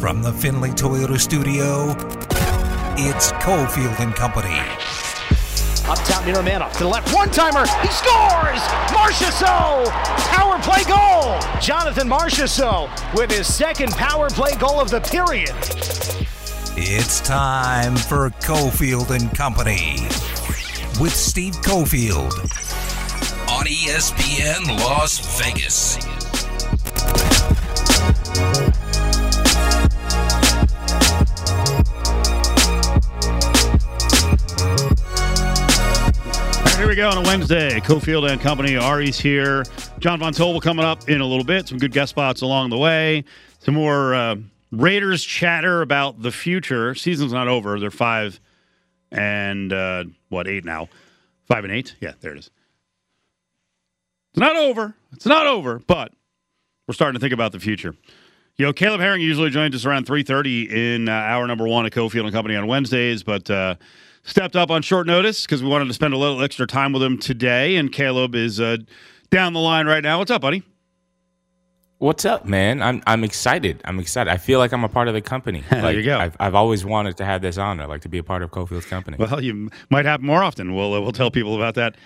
From the Findlay Toyota studio, it's Cofield and Company. Up top near man off to the left. One timer. He scores! Marchessault! Power play goal! Jonathan Marchessault with his second power play goal of the period. It's time for Cofield and Company with Steve Cofield on ESPN Las Vegas. Go on a Wednesday. Cofield and Company. Ari's here. John Von Tobel coming up in a little bit. Some good guest spots along the way. Some more uh, Raiders chatter about the future. Season's not over. They're five and uh, what eight now? Five and eight. Yeah, there it is. It's not over. It's not over, but we're starting to think about the future. Know, Caleb Herring usually joins us around three thirty in uh, hour number one at Cofield and Company on Wednesdays, but uh, stepped up on short notice because we wanted to spend a little extra time with him today. And Caleb is uh, down the line right now. What's up, buddy? What's up, man? I'm I'm excited. I'm excited. I feel like I'm a part of the company. there you go. I've, I've always wanted to have this honor, like to be a part of Cofield's company. Well, you might happen more often. We'll uh, we'll tell people about that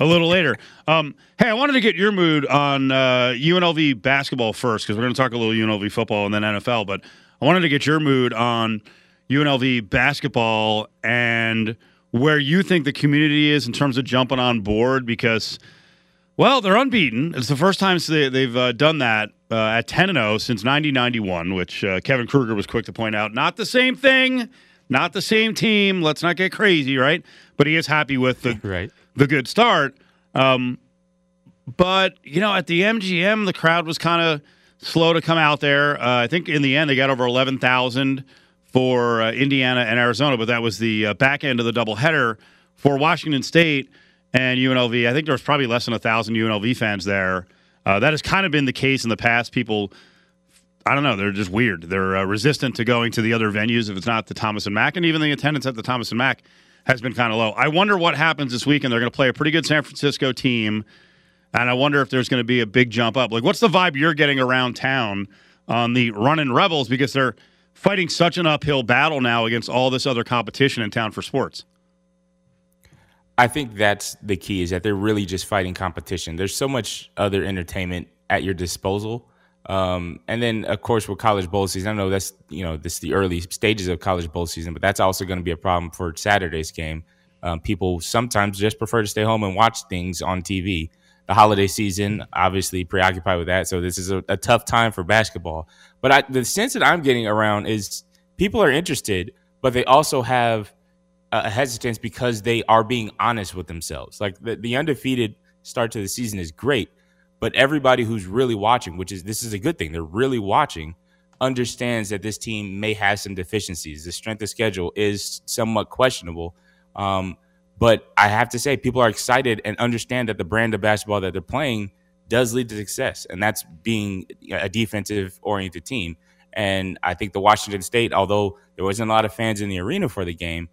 a little later. Um, hey, I wanted to get your mood on uh, UNLV basketball first because we're going to talk a little UNLV football and then NFL. But I wanted to get your mood on UNLV basketball and where you think the community is in terms of jumping on board because. Well, they're unbeaten. It's the first time they, have uh, done that uh, at 10 and 0 since 1991, which uh, Kevin Kruger was quick to point out. Not the same thing, not the same team. Let's not get crazy, right? But he is happy with the right. the good start. Um, but you know, at the MGM, the crowd was kind of slow to come out there. Uh, I think in the end they got over 11,000 for uh, Indiana and Arizona, but that was the uh, back end of the doubleheader for Washington State and UNLV. I think there was probably less than a thousand UNLV fans there. Uh, that has kind of been the case in the past. People, I don't know, they're just weird. They're uh, resistant to going to the other venues if it's not the Thomas and Mack, and even the attendance at the Thomas and Mack has been kind of low. I wonder what happens this weekend. They're going to play a pretty good San Francisco team, and I wonder if there's going to be a big jump up. Like, what's the vibe you're getting around town on the running Rebels because they're fighting such an uphill battle now against all this other competition in town for sports? I think that's the key is that they're really just fighting competition. There's so much other entertainment at your disposal. Um, and then, of course, with college bowl season, I know that's you know this the early stages of college bowl season, but that's also going to be a problem for Saturday's game. Um, people sometimes just prefer to stay home and watch things on TV. The holiday season, obviously, preoccupied with that, so this is a, a tough time for basketball. But I, the sense that I'm getting around is people are interested, but they also have a hesitance because they are being honest with themselves. Like the, the undefeated start to the season is great, but everybody who's really watching, which is this is a good thing, they're really watching, understands that this team may have some deficiencies. The strength of schedule is somewhat questionable. Um, but I have to say, people are excited and understand that the brand of basketball that they're playing does lead to success, and that's being a defensive oriented team. And I think the Washington State, although there wasn't a lot of fans in the arena for the game,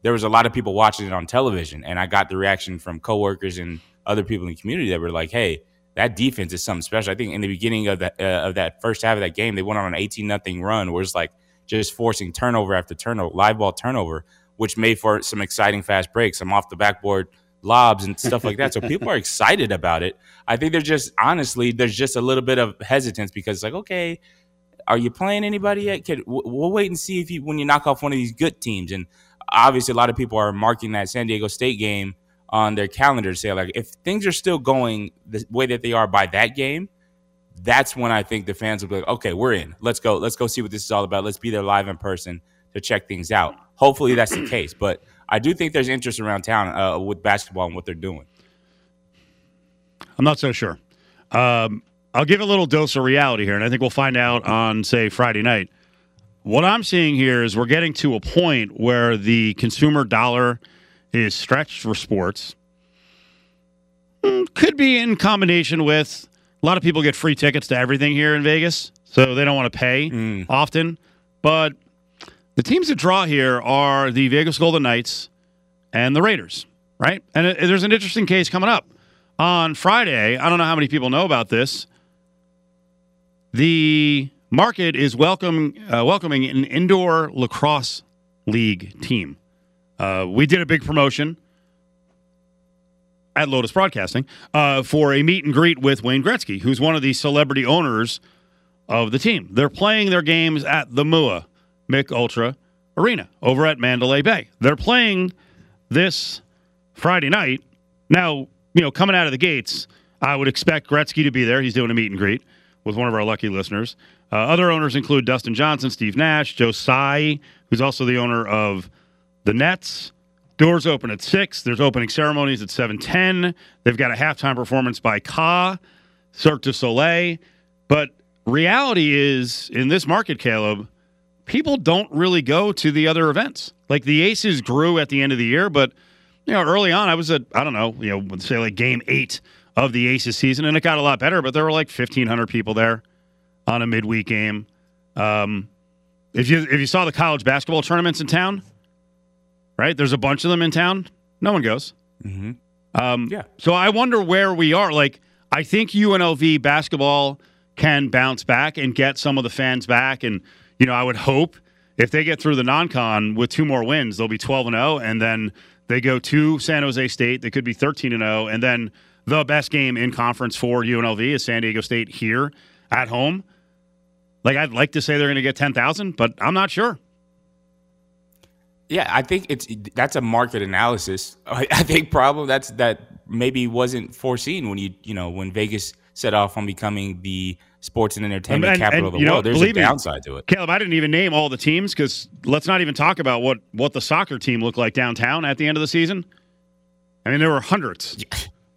there was a lot of people watching it on television, and I got the reaction from coworkers and other people in the community that were like, "Hey, that defense is something special." I think in the beginning of that uh, of that first half of that game, they went on an eighteen nothing run, where it's like just forcing turnover after turnover, live ball turnover, which made for some exciting fast breaks, some off the backboard lobs and stuff like that. So people are excited about it. I think there's just honestly, there's just a little bit of hesitance because it's like, okay, are you playing anybody yet? Kid, we'll wait and see if you when you knock off one of these good teams and obviously a lot of people are marking that San Diego State game on their calendar to say like if things are still going the way that they are by that game, that's when I think the fans will be like, okay, we're in. Let's go. Let's go see what this is all about. Let's be there live in person to check things out. Hopefully that's the case, but I do think there's interest around town uh, with basketball and what they're doing. I'm not so sure. Um, I'll give a little dose of reality here, and I think we'll find out on say Friday night. What I'm seeing here is we're getting to a point where the consumer dollar is stretched for sports. Hmm, could be in combination with a lot of people get free tickets to everything here in Vegas, so they don't want to pay mm. often. But the teams that draw here are the Vegas Golden Knights and the Raiders, right? And it, there's an interesting case coming up on Friday. I don't know how many people know about this. The market is welcome uh, welcoming an indoor lacrosse league team. Uh, we did a big promotion at Lotus Broadcasting uh, for a meet and greet with Wayne Gretzky, who's one of the celebrity owners of the team. They're playing their games at the MUA Mick Ultra Arena over at Mandalay Bay. They're playing this Friday night. Now, you know, coming out of the gates, I would expect Gretzky to be there. He's doing a meet and greet with one of our lucky listeners. Uh, other owners include Dustin Johnson, Steve Nash, Joe Tsai, who's also the owner of the Nets. Doors open at six. There's opening ceremonies at seven ten. They've got a halftime performance by Ka, Cirque du Soleil. But reality is, in this market, Caleb, people don't really go to the other events. Like the Aces grew at the end of the year, but you know, early on, I was at I don't know, you know, say like game eight of the Aces season, and it got a lot better. But there were like fifteen hundred people there on a midweek game. Um, if you if you saw the college basketball tournaments in town, right? There's a bunch of them in town. No one goes. Mm-hmm. Um, Yeah. So I wonder where we are. Like, I think UNLV basketball can bounce back and get some of the fans back. And, you know, I would hope if they get through the non con with two more wins, they'll be 12 and 0. And then they go to San Jose State. They could be 13 and 0. And then the best game in conference for UNLV is San Diego State here at home. Like, I'd like to say they're going to get 10,000, but I'm not sure. Yeah, I think it's that's a market analysis. I think problem that's that maybe wasn't foreseen when you you know when Vegas set off on becoming the sports and entertainment And- capital and, of the you know, world. There's a believe me, downside to it. Caleb, I didn't even name all the teams because let's not even talk about what what the soccer team looked like downtown at the end of the season. I mean, there were hundreds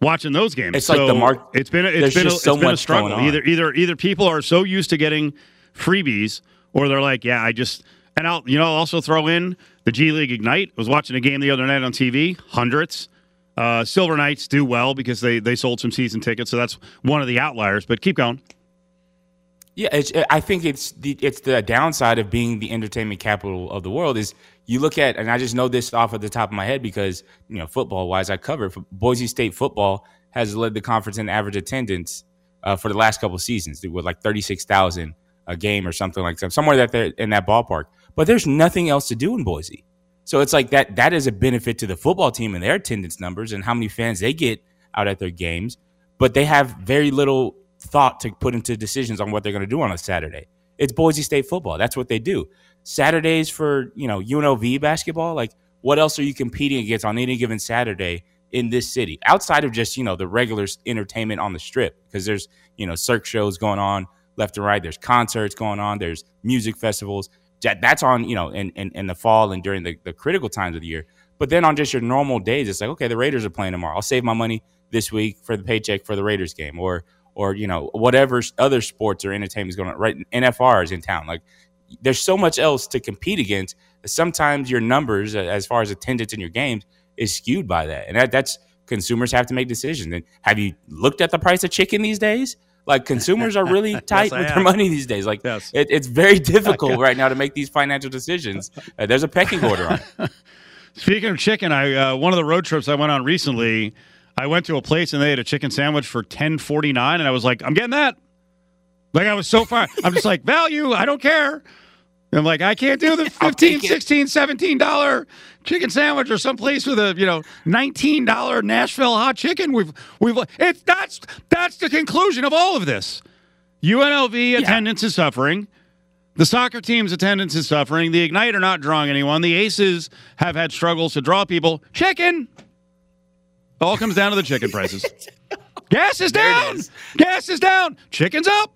watching those games. It's like the mark- It's been a, it's been a, just so it's been a struggle. going on. Either either either people are so used to getting freebies, or they're like, yeah, I just and I'll you know I'll also throw in the G League Ignite. I was watching a game the other night on TV. Hundreds. Uh, Silver Knights do well because they they sold some season tickets, so that's one of the outliers. But keep going. Yeah, it's, I think it's the it's the downside of being the entertainment capital of the world is you look at and I just know this off of the top of my head because you know football wise I cover. Boise State football has led the conference in average attendance uh, for the last couple seasons with like thirty six thousand a game or something like that somewhere that they're in that ballpark. But there's nothing else to do in Boise, so it's like that that is a benefit to the football team and their attendance numbers and how many fans they get out at their games. But they have very little thought to put into decisions on what they're going to do on a Saturday. It's Boise State football. That's what they do. Saturdays for, you know, UNLV basketball, like what else are you competing against on any given Saturday in this city? Outside of just, you know, the regular entertainment on the strip because there's, you know, Cirque shows going on left and right, there's concerts going on, there's music festivals. That's on, you know, in, in, in the fall and during the, the critical times of the year. But then on just your normal days, it's like, okay, the Raiders are playing tomorrow. I'll save my money this week for the paycheck for the Raiders game or or you know whatever other sports or entertainment is going on. Right, NFR is in town. Like there's so much else to compete against. Sometimes your numbers, as far as attendance in your games, is skewed by that, and that, that's consumers have to make decisions. And have you looked at the price of chicken these days? Like consumers are really tight I with their money these days. Like Yes. it, it's very difficult right now to make these financial decisions. Uh, there's a pecking order on it. Speaking of chicken, I uh, one of the road trips I went on recently, I went to a place and they had a chicken sandwich for ten forty nine, and I was like, I'm getting that. Like I was so far, I'm just like value. I don't care. I'm like, I can't do the I'll 15 take it. 16 17 dollar chicken sandwich or some place with a you know 19 dollar Nashville hot chicken. We've we've it's that's that's the conclusion of all of this. UNLV attendance is suffering. The soccer team's attendance is suffering. The Ignite are not drawing anyone. The Aces have had struggles to draw people. Chicken. All comes down to the chicken prices. Gas is There down. is. Gas is down. Chicken's up.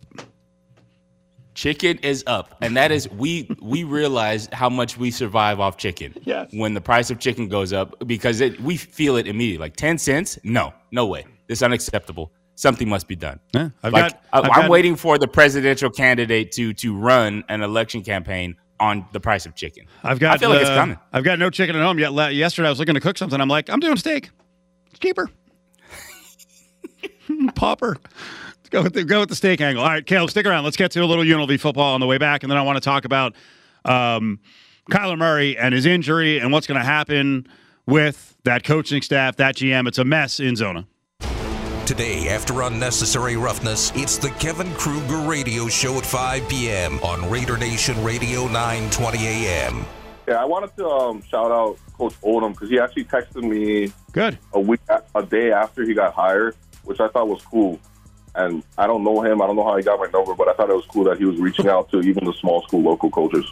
Chicken is up, and that is we we realize how much we survive off chicken. Yes. When the price of chicken goes up, because it, we feel it immediately. Like ten cents? No, no way. This is unacceptable. Something must be done. Yeah, I've like, got- I- I've I'm got- waiting for the presidential candidate to to run an election campaign on the price of chicken. I've got. I feel like it's uh, coming. I've got no chicken at home yet. Yesterday I was looking to cook something. I'm like, I'm doing steak. It's cheaper. Popper. Let's go with the go with the steak angle. All right, Caleb, stick around. Let's get to a little UNLV football on the way back, and then I want to talk about um, Kyler Murray and his injury and what's going to happen with that coaching staff, that GM. It's a mess in Zona. Today after unnecessary roughness. It's the Kevin Kruger Radio Show at 5 p.m. on Raider Nation Radio 920 a.m. Yeah, I wanted to um, shout out Coach Odom because he actually texted me Good. a week, a day after he got hired, which I thought was cool. And I don't know him. I don't know how he got my number, but I thought it was cool that he was reaching out to even the small school local coaches.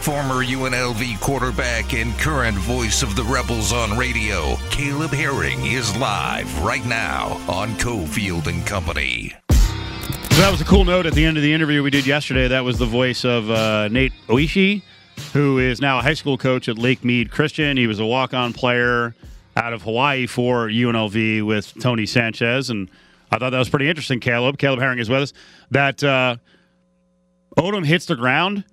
Former UNLV quarterback and current voice of the Rebels on radio, Caleb Herring is live right now on Cofield and Company. So that was a cool note at the end of the interview we did yesterday. That was the voice of uh, Nate Oishi, who is now a high school coach at Lake Mead Christian. He was a walk-on player out of Hawaii for UNLV with Tony Sanchez, and I thought that was pretty interesting. Caleb, Caleb Herring is with us. That uh, Odom hits the ground,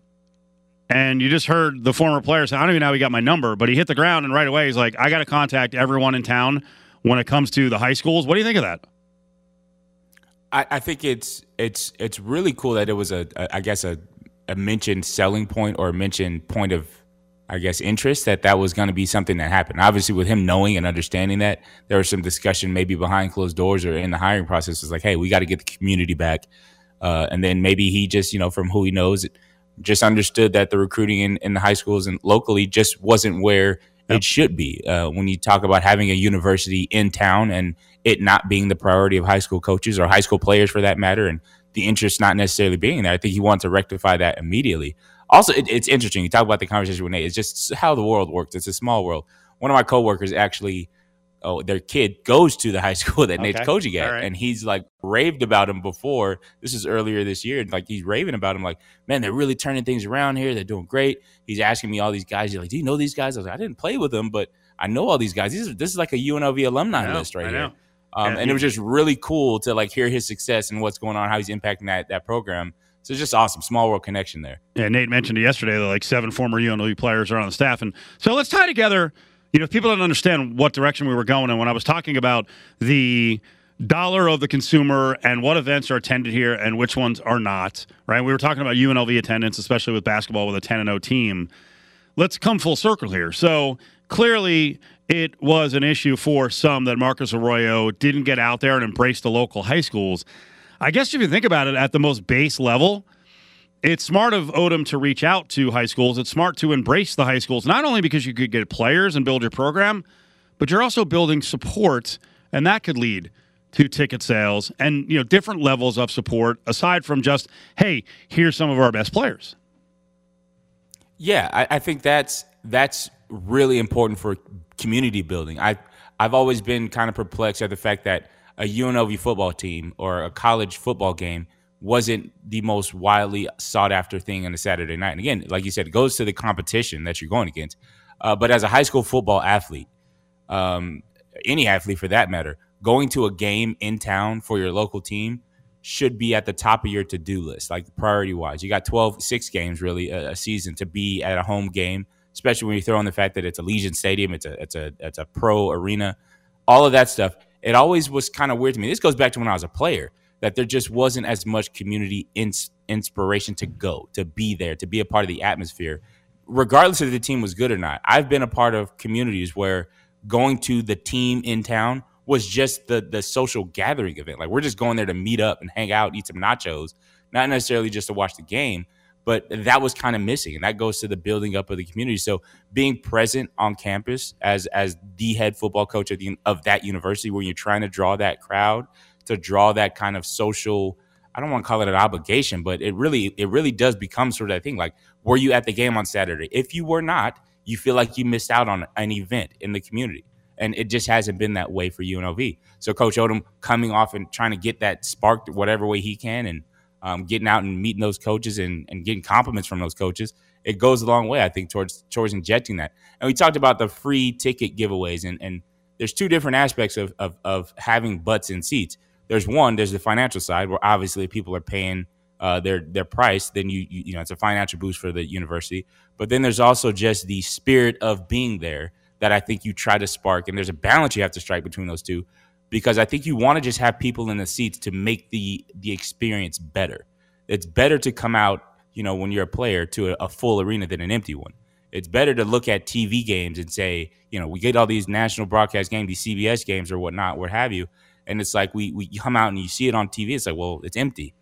and you just heard the former player say, "I don't even know how he got my number," but he hit the ground, and right away he's like, "I got to contact everyone in town when it comes to the high schools." What do you think of that? I, I think it's it's it's really cool that it was a, a I guess a, a mentioned selling point or a mentioned point of I guess interest that that was going to be something that happened. Obviously, with him knowing and understanding that, there was some discussion maybe behind closed doors or in the hiring process. Was like, hey, we got to get the community back, uh, and then maybe he just you know from who he knows, just understood that the recruiting in, in the high schools and locally just wasn't where it should be. Uh, when you talk about having a university in town and it not being the priority of high school coaches or high school players for that matter, and the interest not necessarily being there, I think he wanted to rectify that immediately. Also, it, it's interesting. You talk about the conversation with Nate. It's just how the world works. It's a small world. One of my coworkers actually, oh, their kid goes to the high school that Nate's Okay. coaching at, right. and he's like raved about him before. This is earlier this year. and, Like he's raving about him. Like, man, they're really turning things around here. They're doing great. He's asking me all these guys. He's like, do you know these guys? I was like, I didn't play with them, but I know all these guys. These are, this is like a UNLV alumni know, list right I here. know. Um, Yeah, and it was just really cool to like hear his success and what's going on, how he's impacting that that program. So it's just awesome, small world connection there. Yeah, Nate mentioned it yesterday that like seven former UNLV players are on the staff, and so let's tie together. You know, if people don't understand what direction we were going, and when I was talking about the dollar of the consumer and what events are attended here and which ones are not, right? We were talking about UNLV attendance, especially with basketball with a ten and zero team. Let's come full circle here. So clearly, it was an issue for some that Marcus Arroyo didn't get out there and embrace the local high schools. I guess if you think about it at the most base level, it's smart of Odom to reach out to high schools. It's smart to embrace the high schools, not only because you could get players and build your program, but you're also building support, and that could lead to ticket sales and you know different levels of support aside from just hey, here's some of our best players. Yeah, I, I think that's that's really important for community building. I I've always been kind of perplexed at the fact that a UNLV football team or a college football game wasn't the most widely sought after thing on a Saturday night. And again, like you said, it goes to the competition that you're going against. Uh, but as a high school football athlete, um, any athlete for that matter, going to a game in town for your local team should be at the top of your to-do list, like priority wise. You got 12, six games really a, a season to be at a home game, especially when you throw in the fact that it's Allegiant Stadium, it's a it's a it's a pro arena, all of that stuff. It always was kind of weird to me. This goes back to when I was a player that there just wasn't as much community ins- inspiration to go, to be there, to be a part of the atmosphere, regardless if the team was good or not. I've been a part of communities where going to the team in town was just the the social gathering event. Like we're just going there to meet up and hang out, eat some nachos, not necessarily just to watch the game. But that was kind of missing, and that goes to the building up of the community. So being present on campus as as the head football coach of the of that university, where you're trying to draw that crowd, to draw that kind of social. I don't want to call it an obligation, but it really it really does become sort of that thing. Like, were you at the game on Saturday? If you were not, you feel like you missed out on an event in the community and it just hasn't been that way for UNLV. So Coach Odom coming off and trying to get that sparked whatever way he can, and um, getting out and meeting those coaches and, and getting compliments from those coaches, it goes a long way, I think, towards towards injecting that. And we talked about the free ticket giveaways, and and there's two different aspects of of, of having butts in seats. There's one, there's the financial side where obviously people are paying uh, their their price, then you, you you know it's a financial boost for the university. But then there's also just the spirit of being there that I think you try to spark, and there's a balance you have to strike between those two, because I think you want to just have people in the seats to make the the experience better. It's better to come out, you know, when you're a player to a, a full arena than an empty one. It's better to look at TV games and say, you know, we get all these national broadcast games, these CBS games or whatnot, what have you. And it's like we we come out and you see it on TV. It's like, well, it's empty.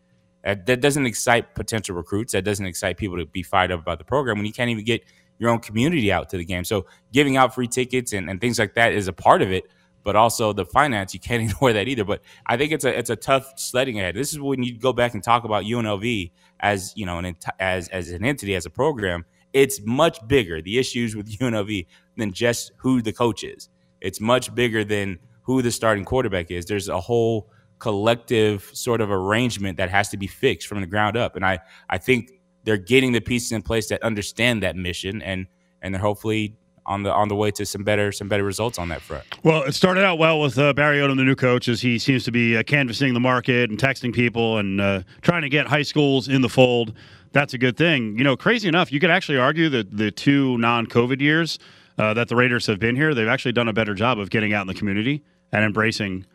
That, that doesn't excite potential recruits. That doesn't excite people to be fired up about the program when you can't even get your own community out to the game. So giving out free tickets and, and things like that is a part of it but also the finance. You can't ignore that either. But I think it's a it's a tough sledding ahead. This is when you go back and talk about UNLV as you know an as as an entity as a program. It's much bigger the issues with UNLV than just who the coach is. It's much bigger than who the starting quarterback is. There's a whole collective sort of arrangement that has to be fixed from the ground up. And I I think they're getting the pieces in place that understand that mission and and they're hopefully on the on the way to some better some better results on that front. Well, it started out well with uh, Barry Odom, the new coach, as he seems to be uh, canvassing the market and texting people and uh, trying to get high schools in the fold. That's a good thing. You know, crazy enough, you could actually argue that the two non-COVID years uh, that the Raiders have been here, they've actually done a better job of getting out in the community and embracing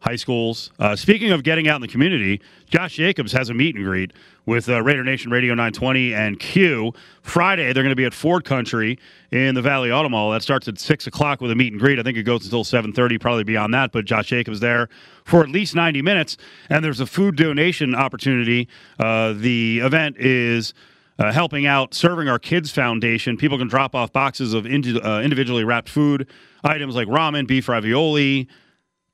high schools. Uh, speaking of getting out in the community, Josh Jacobs has a meet and greet with uh, Raider Nation Radio 920 and Q. Friday, they're going to be at Ford Country in the Valley Auto Mall. That starts at 6 o'clock with a meet and greet. I think it goes until 7.30, probably beyond that, but Josh Jacobs there for at least 90 minutes. And there's a food donation opportunity. Uh, the event is... Uh, helping out Serving Our Kids Foundation. People can drop off boxes of indi- uh, individually wrapped food items like ramen, beef ravioli,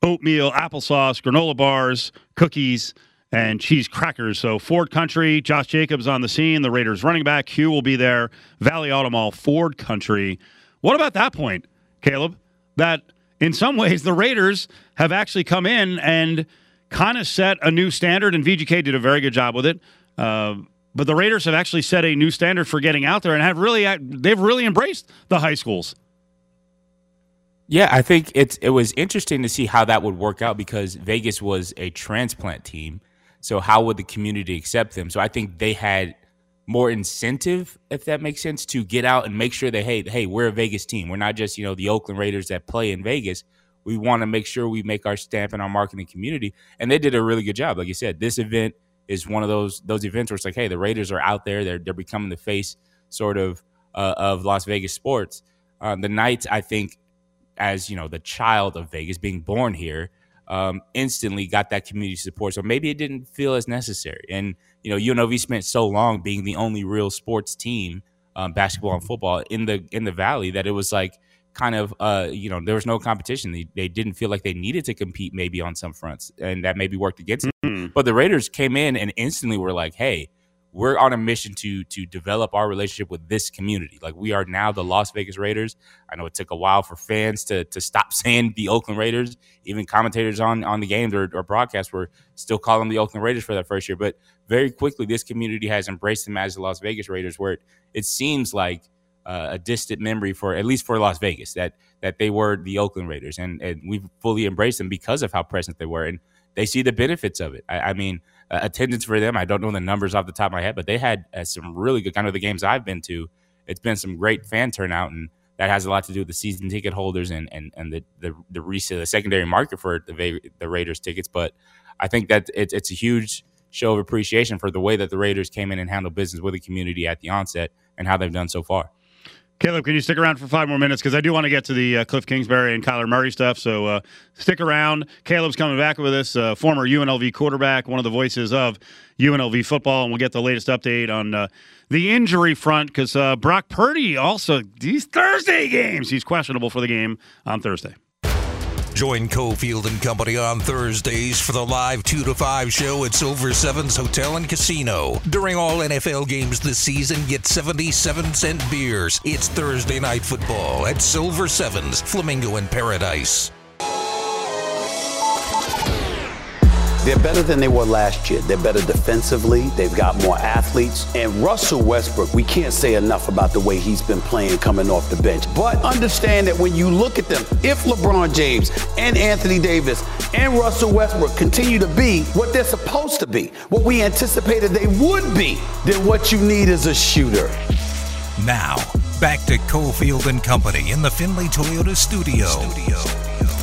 oatmeal, applesauce, granola bars, cookies, and cheese crackers. So Ford Country, Josh Jacobs on the scene. The Raiders running back Hugh will be there. Valley Auto Mall, Ford Country. What about that point, Caleb? That in some ways the Raiders have actually come in and kind of set a new standard, and VGK did a very good job with it. Uh, but the Raiders have actually set a new standard for getting out there and have really they've really embraced the high schools. Yeah, I think it's it was interesting to see how that would work out because Vegas was a transplant team. So how would the community accept them? So I think they had more incentive, if that makes sense, to get out and make sure that hey, hey, we're a Vegas team. We're not just you know the Oakland Raiders that play in Vegas. We want to make sure we make our stamp in our marketing community, and they did a really good job. Like you said, this event is one of those those events where it's like, hey, the Raiders are out there. They're they're becoming the face sort of uh, of Las Vegas sports. Uh, the Knights, I think, as you know the child of Vegas, being born here, um, instantly got that community support. So maybe it didn't feel as necessary. And you know, UNLV spent so long being the only real sports team, um, basketball and football in the in the Valley that it was like kind of uh, you know there was no competition. They, they didn't feel like they needed to compete maybe on some fronts, and that maybe worked against mm-hmm. them. But the Raiders came in and instantly were like, hey we're on a mission to to develop our relationship with this community. Like we are now the Las Vegas Raiders. I know it took a while for fans to to stop saying the Oakland Raiders. Even commentators on on the games or, or broadcasts were still calling the Oakland Raiders for that first year. But very quickly, this community has embraced them as the Las Vegas Raiders, where it, it seems like uh, a distant memory for at least for Las Vegas that that they were the Oakland Raiders, and and we've fully embraced them because of how present they were, and they see the benefits of it. I, I mean uh, attendance for them. I don't know the numbers off the top of my head, but they had uh, some really good kind of the games I've been to. It's been some great fan turnout, and that has a lot to do with the season ticket holders and and and the the the resale, the secondary market for the the Raiders tickets. But I think that it's it's a huge show of appreciation for the way that the Raiders came in and handled business with the community at the onset and how they've done so far. Caleb, can you stick around for five more minutes? Because I do want to get to the uh, Cliff Kingsbury and Kyler Murray stuff. So uh, stick around. Caleb's coming back with us, uh, former UNLV quarterback, one of the voices of UNLV football, and we'll get the latest update on uh, the injury front because uh, Brock Purdy also these Thursday games. He's questionable for the game on Thursday. Join Cofield and Company on Thursdays for the live 2 to 5 show at Silver Sevens Hotel and Casino. During all NFL games this season, get 77 cent beers. It's Thursday night football at Silver Sevens, Flamingo and Paradise. They're better than they were last year. They're better defensively. They've got more athletes. And Russell Westbrook, we can't say enough about the way he's been playing coming off the bench. But understand that when you look at them, if LeBron James and Anthony Davis and Russell Westbrook continue to be what they're supposed to be, what we anticipated they would be, then what you need is a shooter. Now, back to Cofield and Company in the Findlay Toyota studio. studio.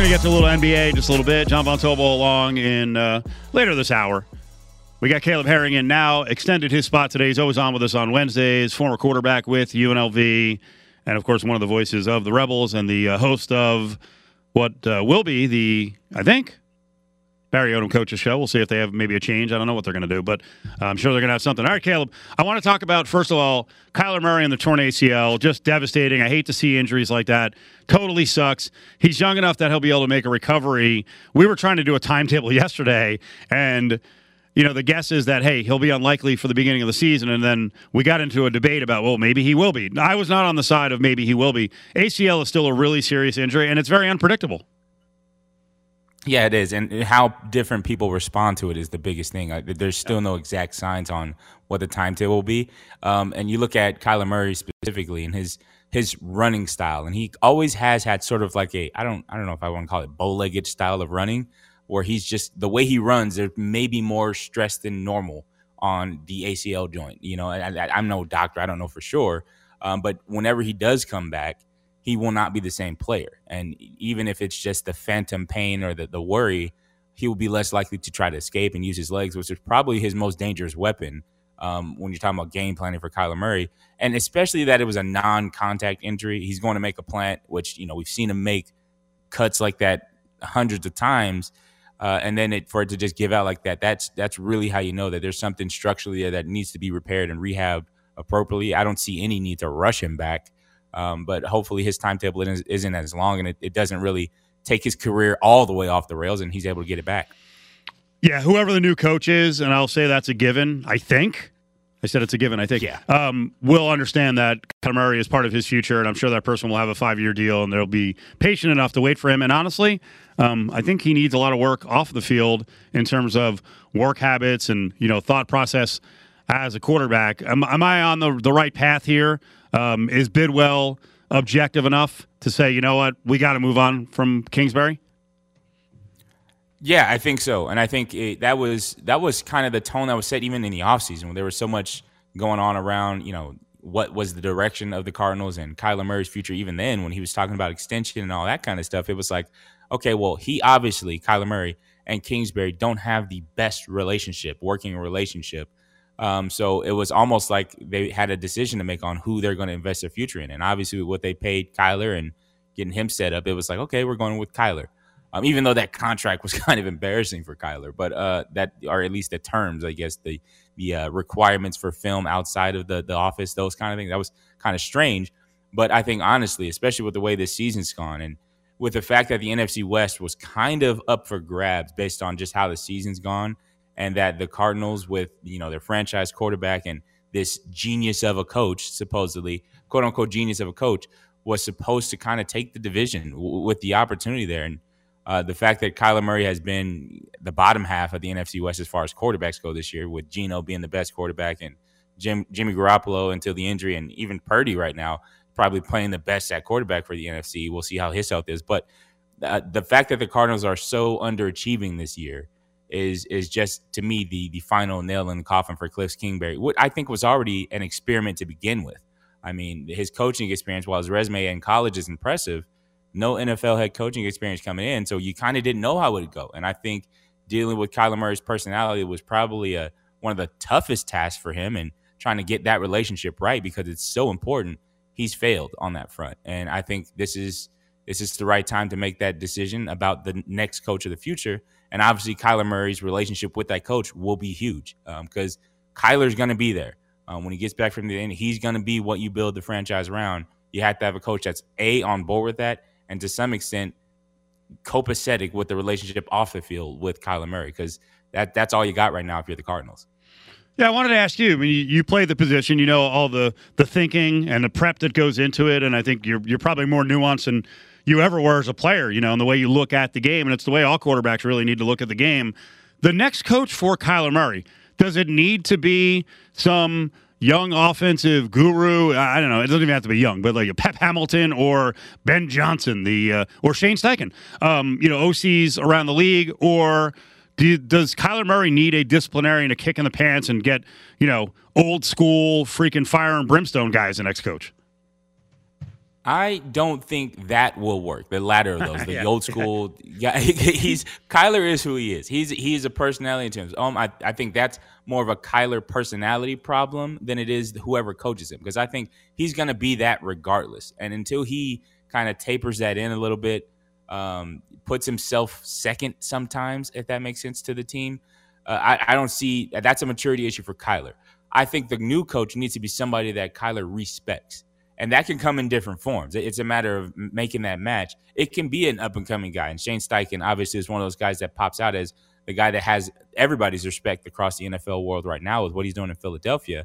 Going to get to a little NBA just a little bit. John Von Tobel along in uh, later this hour. We got Caleb Herring in now, extended his spot today. He's always on with us on Wednesdays, former quarterback with UNLV, and of course, one of the voices of the Rebels and the uh, host of what uh, will be the, I think, Barry Odom coaches show. We'll see if they have maybe a change. I don't know what they're going to do, but I'm sure they're going to have something. All right, Caleb, I want to talk about, first of all, Kyler Murray and the torn ACL. Just devastating. I hate to see injuries like that. Totally sucks. He's young enough that he'll be able to make a recovery. We were trying to do a timetable yesterday, and you know, the guess is that, hey, he'll be unlikely for the beginning of the season. And then we got into a debate about, well, maybe he will be. I was not on the side of maybe he will be. ACL is still a really serious injury, and it's very unpredictable. Yeah, it is, and how different people respond to it is the biggest thing. There's still no exact signs on what the timetable will be. Um, and you look at Kyler Murray specifically and his his running style, and he always has had sort of like a I don't I don't know if I want to call it bow legged style of running, where he's just the way he runs. There may be more stress than normal on the ACL joint. You know, I, am no doctor, I don't know for sure, um, but whenever he does come back he will not be the same player. And even if it's just the phantom pain or the, the worry, he will be less likely to try to escape and use his legs, which is probably his most dangerous weapon um, when you're talking about game planning for Kyler Murray. And especially that it was a non contact injury. He's going to make a plant, which, you know, we've seen him make cuts like that hundreds of times. Uh, and then it, for it to just give out like that, that's that's really how you know that there's something structurally that needs to be repaired and rehabbed appropriately. I don't see any need to rush him back. Um, but hopefully his timetable isn't as long and it, it doesn't really take his career all the way off the rails and he's able to get it back. Yeah, whoever the new coach is, and I'll say that's a given, I think. I said it's a given, I think. Yeah. Um, will understand that Murray is part of his future, and I'm sure that person will have a five year deal and they'll be patient enough to wait for him. And honestly, um, I think he needs a lot of work off the field in terms of work habits and, you know, thought process as a quarterback. Am, am I on the, the right path here? Um, is Bidwill objective enough to say, you know what, we got to move on from Kingsbury? Yeah, I think so, and I think it, that was that was kind of the tone that was set even in the offseason when there was so much going on around, you know, what was the direction of the Cardinals and Kyler Murray's future. Even then, when he was talking about extension and all that kind of stuff, it was like, okay, well, he obviously Kyler Murray and Kingsbury don't have the best relationship, working relationship. Um, so it was almost like they had a decision to make on who they're going to invest their future in. And obviously, what they paid Kyler and getting him set up, it was like, okay, we're going with Kyler. Um, even though that contract was kind of embarrassing for Kyler, but uh, that, or at least the terms, I guess, the the uh, requirements for film outside of the the office, those kind of things, that was kind of strange. But I think honestly, especially with the way this season's gone, and with the fact that the NFC West was kind of up for grabs based on just how the season's gone and that the Cardinals, with you know their franchise quarterback and this genius of a coach, supposedly quote unquote genius of a coach, was supposed to kind of take the division w- with the opportunity there. And uh, the fact that Kyler Murray has been the bottom half of the NFC West as far as quarterbacks go this year, with Geno being the best quarterback and Jim, Jimmy Garoppolo until the injury, and even Purdy right now probably playing the best at quarterback for the NFC. We'll see how his health is, but uh, the fact that the Cardinals are so underachieving this year is is just to me the the final nail in the coffin for Cliff Kingsbury. What I think was already an experiment to begin with. I mean, his coaching experience, while his resume in college is impressive, no NFL head coaching experience coming in, so you kind of didn't know how it would go. And I think dealing with Kyler Murray's personality was probably a one of the toughest tasks for him, and trying to get that relationship right because it's so important. He's failed on that front, and I think this is this is the right time to make that decision about the next coach of the future. And obviously, Kyler Murray's relationship with that coach will be huge because um, Kyler's going to be there. Um, when he gets back from the end, he's going to be what you build the franchise around. You have to have a coach that's A, on board with that, and to some extent, copacetic with the relationship off the field with Kyler Murray because that, that's all you got right now if you're the Cardinals. Yeah, I wanted to ask you. I mean, you, you play the position, you know all the the thinking and the prep that goes into it, and I think you're you're probably more nuanced than you ever were as a player, you know, and the way you look at the game. And it's the way all quarterbacks really need to look at the game. The next coach for Kyler Murray, does it need to be some young offensive guru? I don't know. It doesn't even have to be young, but like a Pep Hamilton or Ben Johnson, the uh, or Shane Steichen, um, you know, OCs around the league, or do does Kyler Murray need a disciplinarian, a kick in the pants, and get you know old school freaking fire and brimstone guys the next coach? I don't think that will work. The latter of those, the yeah. old school. Yeah, he's Kyler is who he is. He's he's a personality in terms. Um, I I think that's more of a Kyler personality problem than it is whoever coaches him because I think he's going to be that regardless. And until he kind of tapers that in a little bit, um, puts himself second sometimes, if that makes sense to the team. Uh, I, I don't see that's a maturity issue for Kyler. I think the new coach needs to be somebody that Kyler respects and that can come in different forms. It's a matter of making that match. It can be an up and coming guy, and Shane Steichen obviously is one of those guys that pops out as the guy that has everybody's respect across the NFL world right now with what he's doing in Philadelphia.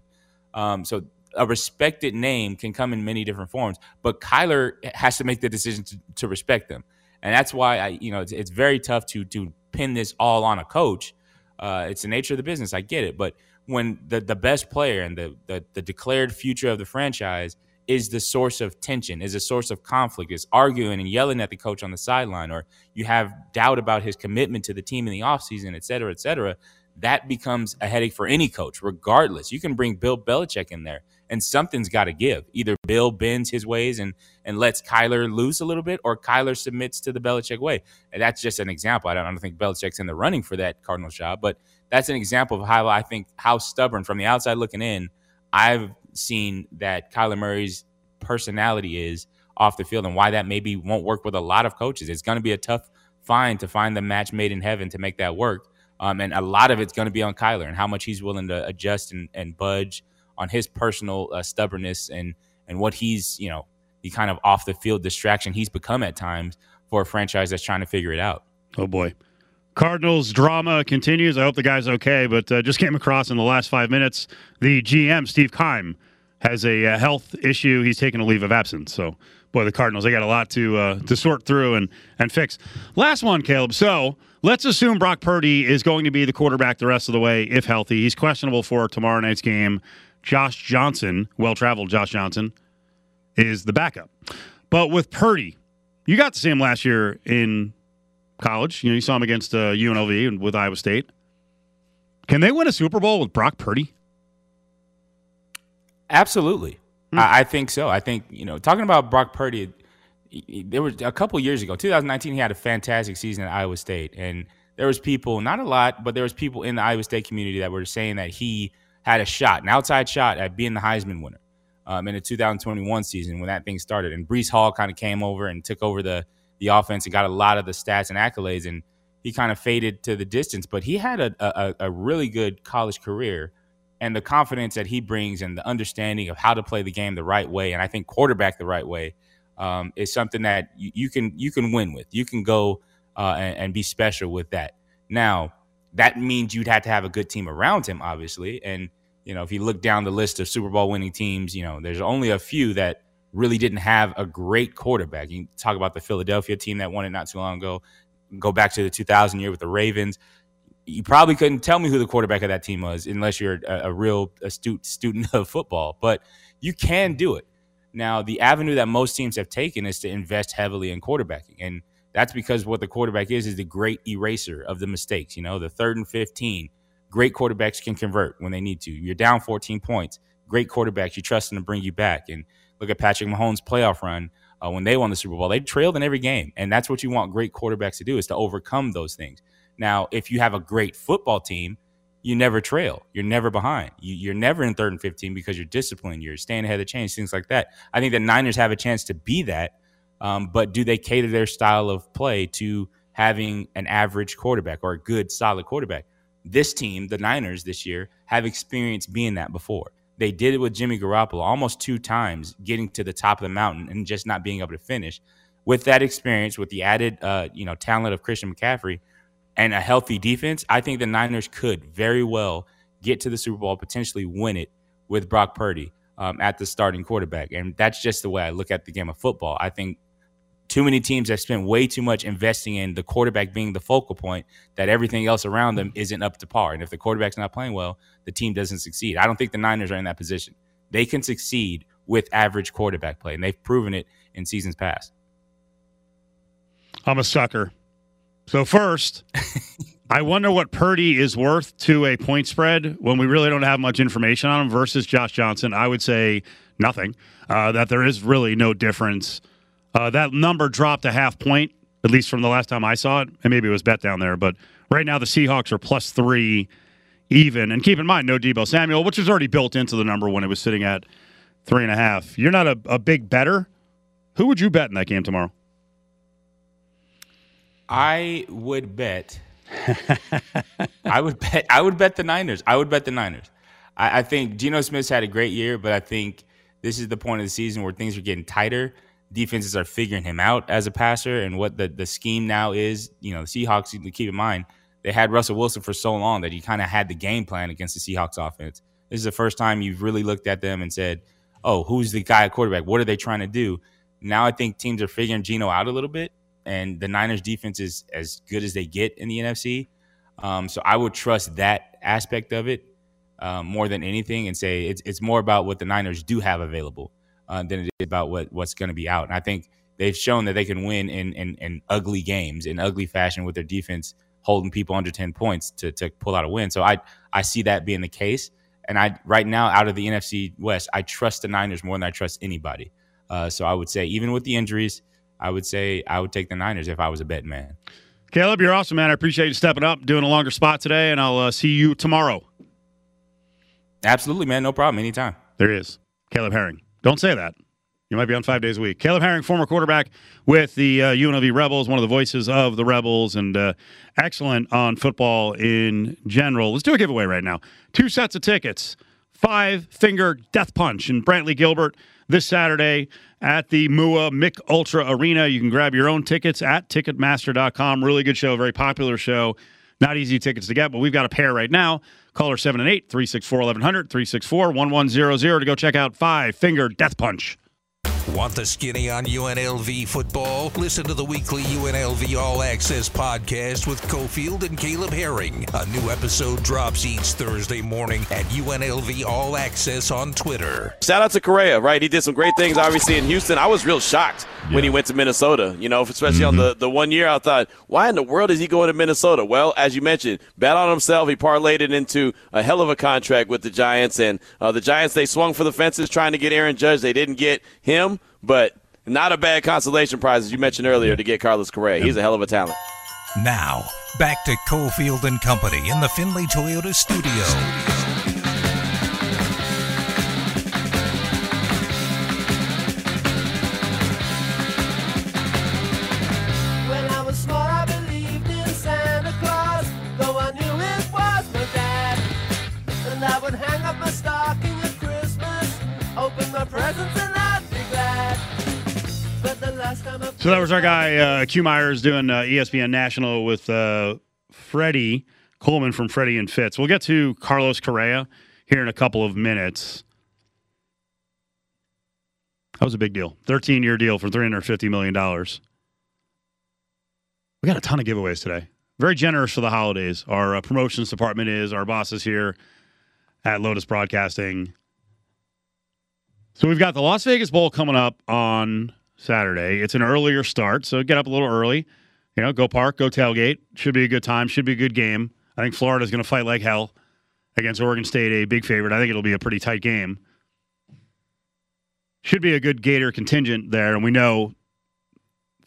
Um, so a respected name can come in many different forms, but Kyler has to make the decision to, to respect them, and that's why I, you know, it's, it's, very tough to to pin this all on a coach. Uh, it's the nature of the business. I get it, but when the the best player and the, the the declared future of the franchise is the source of tension, is a source of conflict, is arguing and yelling at the coach on the sideline, or you have doubt about his commitment to the team in the offseason, et cetera, et cetera, that becomes a headache for any coach, regardless. You can bring Bill Belichick in there, and something's got to give. Either Bill bends his ways and and lets Kyler loose a little bit, or Kyler submits to the Belichick way. And that's just an example. I don't, I don't think Belichick's in the running for that Cardinals job, but that's an example of how I think how stubborn from the outside looking in. I've seen that Kyler Murray's personality is off the field and why that maybe won't work with a lot of coaches. It's going to be a tough find to find the match made in heaven to make that work. Um, and a lot of it's going to be on Kyler and how much he's willing to adjust and, and budge on his personal uh, stubbornness and and what he's you know the kind of off the field distraction he's become at times for a franchise that's trying to figure it out. Oh boy. Cardinals drama continues. I hope the guy's okay, but uh, just came across in the last five minutes the GM, Steve Keim, has a, uh, health issue. He's taking a leave of absence. So, boy, the Cardinals, they got a lot to uh, to sort through and, and fix. Last one, Caleb. So, let's assume Brock Purdy is going to be the quarterback the rest of the way if healthy. He's questionable for tomorrow night's game. Josh Johnson, well traveled Josh Johnson, is the backup. But with Purdy, you got to see him last year in college. You know, you saw him against uh, UNLV and with Iowa State. Can they win a Super Bowl with Brock Purdy? Absolutely. Hmm. I, I, think so. I think, you know, talking about Brock Purdy, there was a couple years ago, 2019, he had a fantastic season at Iowa State. And there was people, not a lot, but there was people in the Iowa State community that were saying that he had a shot, an outside shot at being the Heisman winner um, in the 2021 season when that thing started. And Breece Hall kind of came over and took over the – the offense and got a lot of the stats and accolades, and he kind of faded to the distance. But he had a, a, a really good college career, and the confidence that he brings and the understanding of how to play the game the right way, and I think quarterback the right way, um, is something that you, you, can you can win with. You can go uh, and, and be special with that. Now that means you'd have to have a good team around him, obviously, and you know if you look down the list of Super Bowl winning teams, you know there's only a few that really didn't have a great quarterback. You talk about the Philadelphia team that won it not too long ago. Go back to the 2000 year with the Ravens. You probably couldn't tell me who the quarterback of that team was unless you're a, a real astute student of football. But you can do it. Now, the avenue that most teams have taken is to invest heavily in quarterbacking. And that's because what the quarterback is is the great eraser of the mistakes. You know, the third and 15, great quarterbacks can convert when they need to. You're down 14 points. Great quarterbacks, you trust them to bring you back. And Look at Patrick Mahomes' playoff run uh, when they won the Super Bowl. They trailed in every game, and that's what you want great quarterbacks to do is to overcome those things. Now, if you have a great football team, you never trail. You're never behind. You, are never in third and 15 because you're disciplined. You're staying ahead of the change, things like that. I think the Niners have a chance to be that, um, but do they cater their style of play to having an average quarterback or a good, solid quarterback? This team, the Niners this year, have experienced being that before. They did it with Jimmy Garoppolo almost two times, getting to the top of the mountain and just not being able to finish. With that experience, with the added uh, you know talent of Christian McCaffrey and a healthy defense, I think the Niners could very well get to the Super Bowl, potentially win it with Brock Purdy um, at the starting quarterback. And that's just the way I look at the game of football. I think too many teams have spent way too much investing in the quarterback being the focal point that everything else around them isn't up to par. And if the quarterback's not playing well, the team doesn't succeed. I don't think the Niners are in that position. They can succeed with average quarterback play, and they've proven it in seasons past. I'm a sucker. So first, I wonder what Purdy is worth to a point spread when we really don't have much information on him versus Josh Johnson. I would say nothing. Uh, that there is really no difference. Uh, that number dropped a half point, at least from the last time I saw it, and maybe it was bet down there. But right now the Seahawks are plus three even. And keep in mind, no Deebo Samuel, which was already built into the number when it was sitting at three and a half. You're not a, a big better. Who would you bet in that game tomorrow? I would bet. I would bet. I would bet the Niners. I would bet the Niners. I, I think Geno Smith's had a great year, but I think this is the point of the season where things are getting tighter. Defenses are figuring him out as a passer, and what the the scheme now is. You know, the Seahawks. Keep in mind they had Russell Wilson for so long that he kind of had the game plan against the Seahawks offense. This is the first time you've really looked at them and said, "Oh, who's the guy at quarterback? What are they trying to do?" Now I think teams are figuring Geno out a little bit, and the Niners defense is as good as they get in the NFC. Um, so I would trust that aspect of it um, more than anything, and say it's it's more about what the Niners do have available uh, than it is about what what's going to be out. And I think they've shown that they can win in, in in ugly games in ugly fashion with their defense holding people under 10 points to, to pull out a win. So I I see that being the case. And I right now out of the NFC West, I trust the Niners more than I trust anybody. Uh, so I would say even with the injuries, I would say I would take the Niners if I was a bet man. Caleb, you're awesome, man. I appreciate you stepping up, doing a longer spot today, and I'll uh, see you tomorrow. Absolutely, man. No problem. Anytime. There is Caleb Herring. Don't say that. You might be on five days a week. Caleb Herring, former quarterback with the uh, UNLV Rebels, one of the voices of the Rebels, and uh, excellent on football in general. Let's do a giveaway right now. Two sets of tickets, five finger death punch and Brantley Gilbert this Saturday at the MUA Mich Ultra Arena. You can grab your own tickets at Ticketmaster.com. Really good show, very popular show. Not easy tickets to get, but we've got a pair right now. Caller 7 and 8 364 1100 364 1100 to go check out Five Finger Death Punch. Want the skinny on UNLV football? Listen to the weekly UNLV All Access podcast with Cofield and Caleb Herring. A new episode drops each Thursday morning at UNLV All Access on Twitter. Shout out to Correa, right? He did some great things, obviously, in Houston. I was real shocked yeah. when he went to Minnesota, you know, especially mm-hmm. on the, the one year I thought, why in the world is he going to Minnesota? Well, as you mentioned, bet on himself. He parlayed it into a hell of a contract with the Giants. And uh, the Giants, they swung for the fences trying to get Aaron Judge. They didn't get him but not a bad consolation prize, as you mentioned earlier, to get Carlos Correa. He's a hell of a talent. Now, back to Cofield and Company in the Findlay Toyota studio. So that was our guy uh, Q Myers doing uh, ESPN National with uh, Freddie Coleman from Freddie and Fitz. We'll get to Carlos Correa here in a couple of minutes. That was a big deal. 13 year deal for $350 million. We got a ton of giveaways today. Very generous for the holidays. Our uh, promotions department is, our bosses here at Lotus Broadcasting. So we've got the Las Vegas Bowl coming up on Saturday. It's an earlier start, so get up a little early. You know, go park, go tailgate. Should be a good time. Should be a good game. I think Florida's going to fight like hell against Oregon State, a big favorite. I think it'll be a pretty tight game. Should be a good Gator contingent there, and we know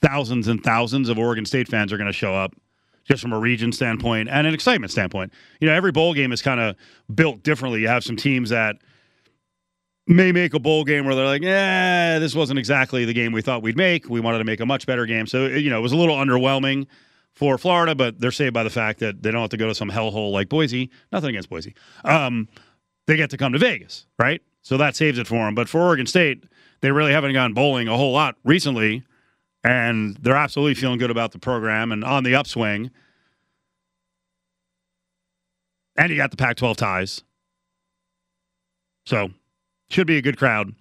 thousands and thousands of Oregon State fans are going to show up just from a region standpoint and an excitement standpoint. You know, every bowl game is kind of built differently. You have some teams that may make a bowl game where they're like, yeah, this wasn't exactly the game we thought we'd make. We wanted to make a much better game. So, you know, it was a little underwhelming for Florida, but they're saved by the fact that they don't have to go to some hellhole like Boise. Nothing against Boise. Um, they get to come to Vegas, right? So that saves it for them. But for Oregon State, they really haven't gone bowling a whole lot recently, and they're absolutely feeling good about the program and on the upswing. And you got the Pac 12 ties. So should be a good crowd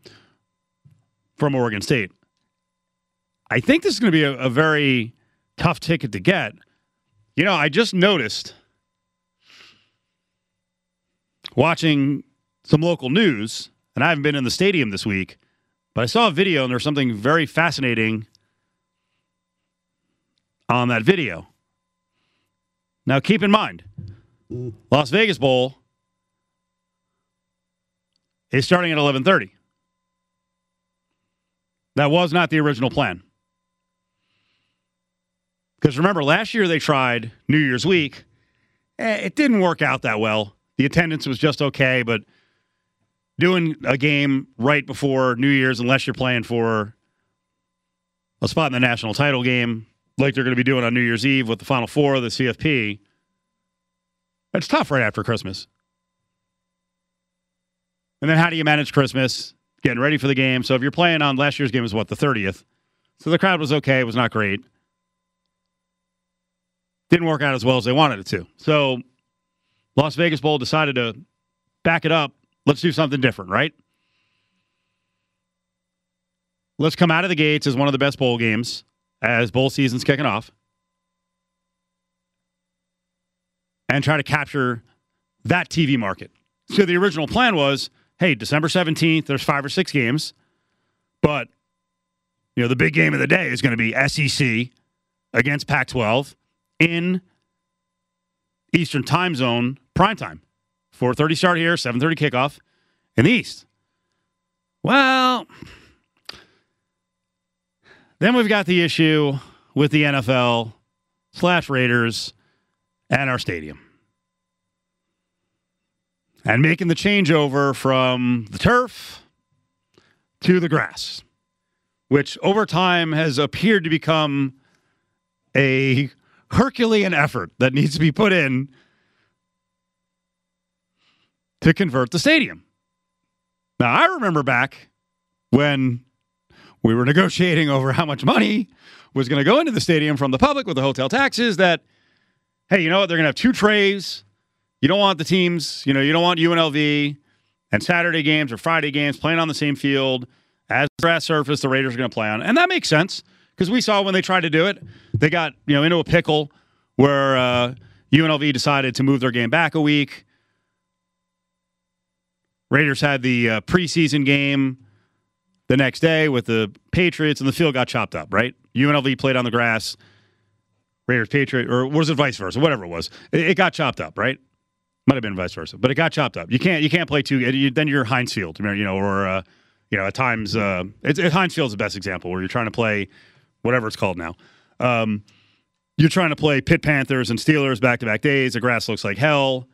from Oregon State. I think this is going to be a, a very tough ticket to get. You know, I just noticed watching some local news, and I haven't been in the stadium this week, but I saw a video and there's something very fascinating on that video. Now, keep in mind, Las Vegas Bowl is starting at 11:30. That was not the original plan. Because remember, last year they tried New Year's week. Eh, it didn't work out that well. The attendance was just okay, but doing a game right before New Year's, unless you're playing for a spot in the national title game, like they're going to be doing on New Year's Eve with the Final Four of the CFP, it's tough right after Christmas. And then how do you manage Christmas? Getting ready for the game. So if you're playing on last year's game was what the 30th. So the crowd was okay. It was not great. Didn't work out as well as they wanted it to. So Las Vegas Bowl decided to back it up. Let's do something different, right? Let's come out of the gates as one of the best bowl games as bowl season's kicking off and try to capture that TV market. So the original plan was hey, December 17th, there's five or six games, but you know, the big game of the day is going to be SEC against Pac 12 in Eastern time zone prime time. 4:30 start here, 7:30 kickoff in the East. Well, then we've got the issue with the NFL slash Raiders and our stadium. And making the changeover from the turf to the grass, which over time has appeared to become a Herculean effort that needs to be put in to convert the stadium. Now, I remember back when we were negotiating over how much money was going to go into the stadium from the public with the hotel taxes that, hey, you know what? They're going to have two trays. You don't want the teams, you know, you don't want UNLV and Saturday games or Friday games playing on the same field as grass surface the Raiders are going to play on. And that makes sense because we saw when they tried to do it, they got, you know, into a pickle where uh, UNLV decided to move their game back a week. Raiders had the uh, preseason game the next day with the Patriots, and the field got chopped up, right? UNLV played on the grass. Raiders, Patriot, or was it vice versa? Whatever it was, it, it, got chopped up, right? Might have been vice versa, but it got chopped up. You can't you can't play two. You, then you're Heinz Field, you know, or uh, you know, at times uh, it's, it, Heinz Field's the best example where you're trying to play whatever it's called now. Um, you're trying to play Pitt Panthers and Steelers back to back days. The grass looks like hell.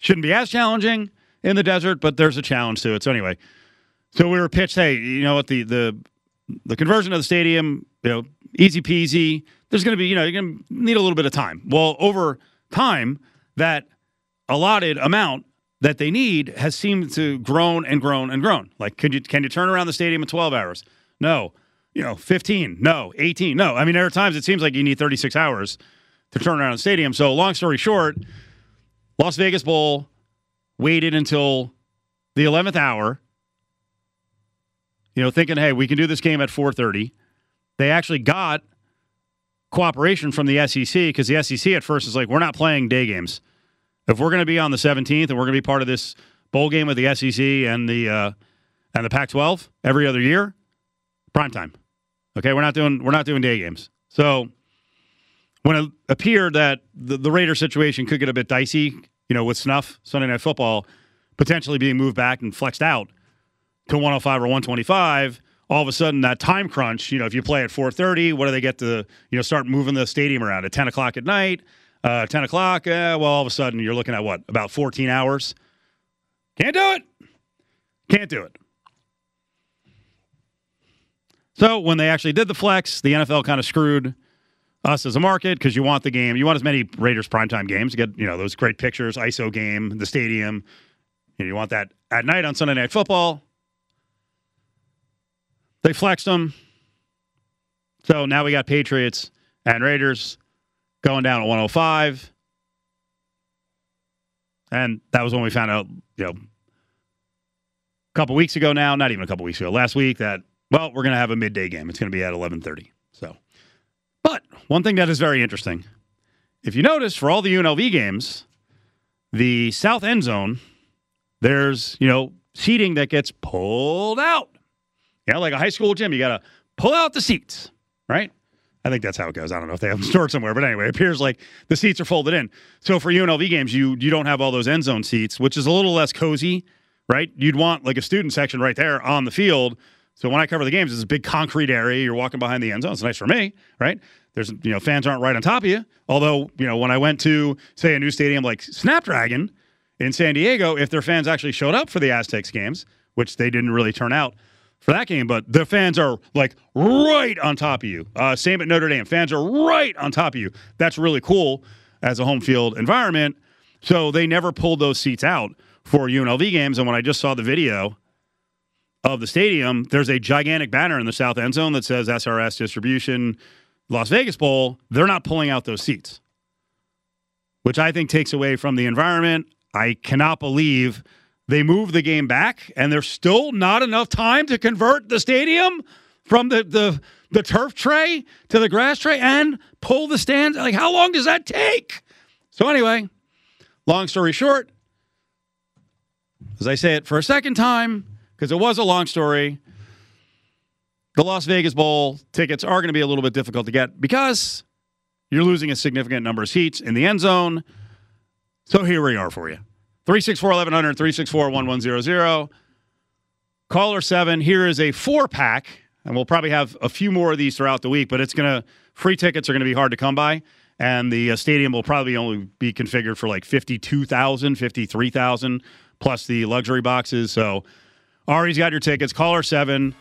Shouldn't be as challenging in the desert, but there's a challenge to it. So anyway, so we were pitched, hey, you know what the the the conversion of the stadium, you know, easy peasy. There's going to be, you know, you're going to need a little bit of time. Well, over time, that allotted amount that they need has seemed to grown and grown and grown. Like, could you can you turn around the stadium in 12 hours? No. You know, 15. No. 18. No. I mean, there are times it seems like you need 36 hours to turn around a stadium. So, long story short, Las Vegas Bowl waited until the 11th hour you know, thinking, hey, we can do this game at 4:30. They actually got cooperation from the SEC because the SEC at first is like, we're not playing day games. If we're going to be on the 17th and we're going to be part of this bowl game with the SEC and the uh, and the Pac-12 every other year, prime time. Okay, we're not doing we're not doing day games. So when it appeared that the, the Raider situation could get a bit dicey, you know, with snuff Sunday Night Football potentially being moved back and flexed out, to 105 or 125 all of a sudden that time crunch you know if you play at 4.30 what do they get to you know start moving the stadium around at 10 o'clock at night uh, 10 o'clock uh, well all of a sudden you're looking at what about 14 hours? Can't do it. Can't do it. So when they actually did the flex the nfl kind of screwed us as a market because you want the game. You want as many raiders primetime games. To get you know those great pictures iso game the stadium. You, you want that at night on sunday night football. They flexed them. So now we got Patriots and Raiders going down at 105. And that was when we found out, you know, a couple weeks ago now, not even a couple weeks ago, last week that, well, we're going to have a midday game. It's going to be at 1130. So, but one thing that is very interesting, if you notice for all the UNLV games, the south end zone, there's, you know, seating that gets pulled out. Yeah, like a high school gym, you got to pull out the seats, right? I think that's how it goes. I don't know if they have them stored somewhere, but anyway, it appears like the seats are folded in. So for UNLV games, you you don't have all those end zone seats, which is a little less cozy, right? You'd want like a student section right there on the field, So when I cover the games, it's a big concrete area. You're walking behind the end zone. It's nice for me, right? There's you know fans aren't right on top of you. Although you know when I went to say a new stadium like Snapdragon in San Diego, if their fans actually showed up for the Aztecs games, which they didn't really turn out for that game, but the fans are like right on top of you. Uh, same at Notre Dame, fans are right on top of you. That's really cool as a home field environment. So they never pulled those seats out for UNLV games. And when I just saw the video of the stadium, there's a gigantic banner in the south end zone that says SRS distribution Las Vegas Bowl. They're not pulling out those seats, which I think takes away from the environment. I cannot believe they move the game back and there's still not enough time to convert the stadium from the, the, the turf tray to the grass tray and pull the stands. Like, how long does that take? So, anyway, long story short, as I say it for a second time, because it was a long story, the Las Vegas Bowl tickets are going to be a little bit difficult to get because you're losing a significant number of seats in the end zone. So here we are for you 364 1100, 364 1100. Caller 7, here is a four pack, and we'll probably have a few more of these throughout the week, but it's going to, free tickets are going to be hard to come by and the uh, stadium will probably only be configured for like 52,000, 53,000 plus the luxury boxes. So Ari's got your tickets. Caller 7,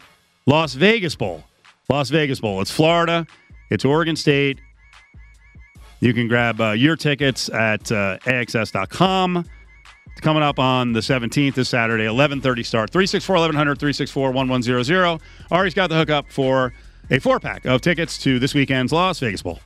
Las Vegas Bowl. Las Vegas Bowl. It's Florida. It's Oregon State. You can grab uh, your tickets at uh, AXS.com. Coming up on the 17th this Saturday, 11:30 start. 364 1100 364 1100. Ari's got the hookup for a four pack of tickets to this weekend's Las Vegas Bowl.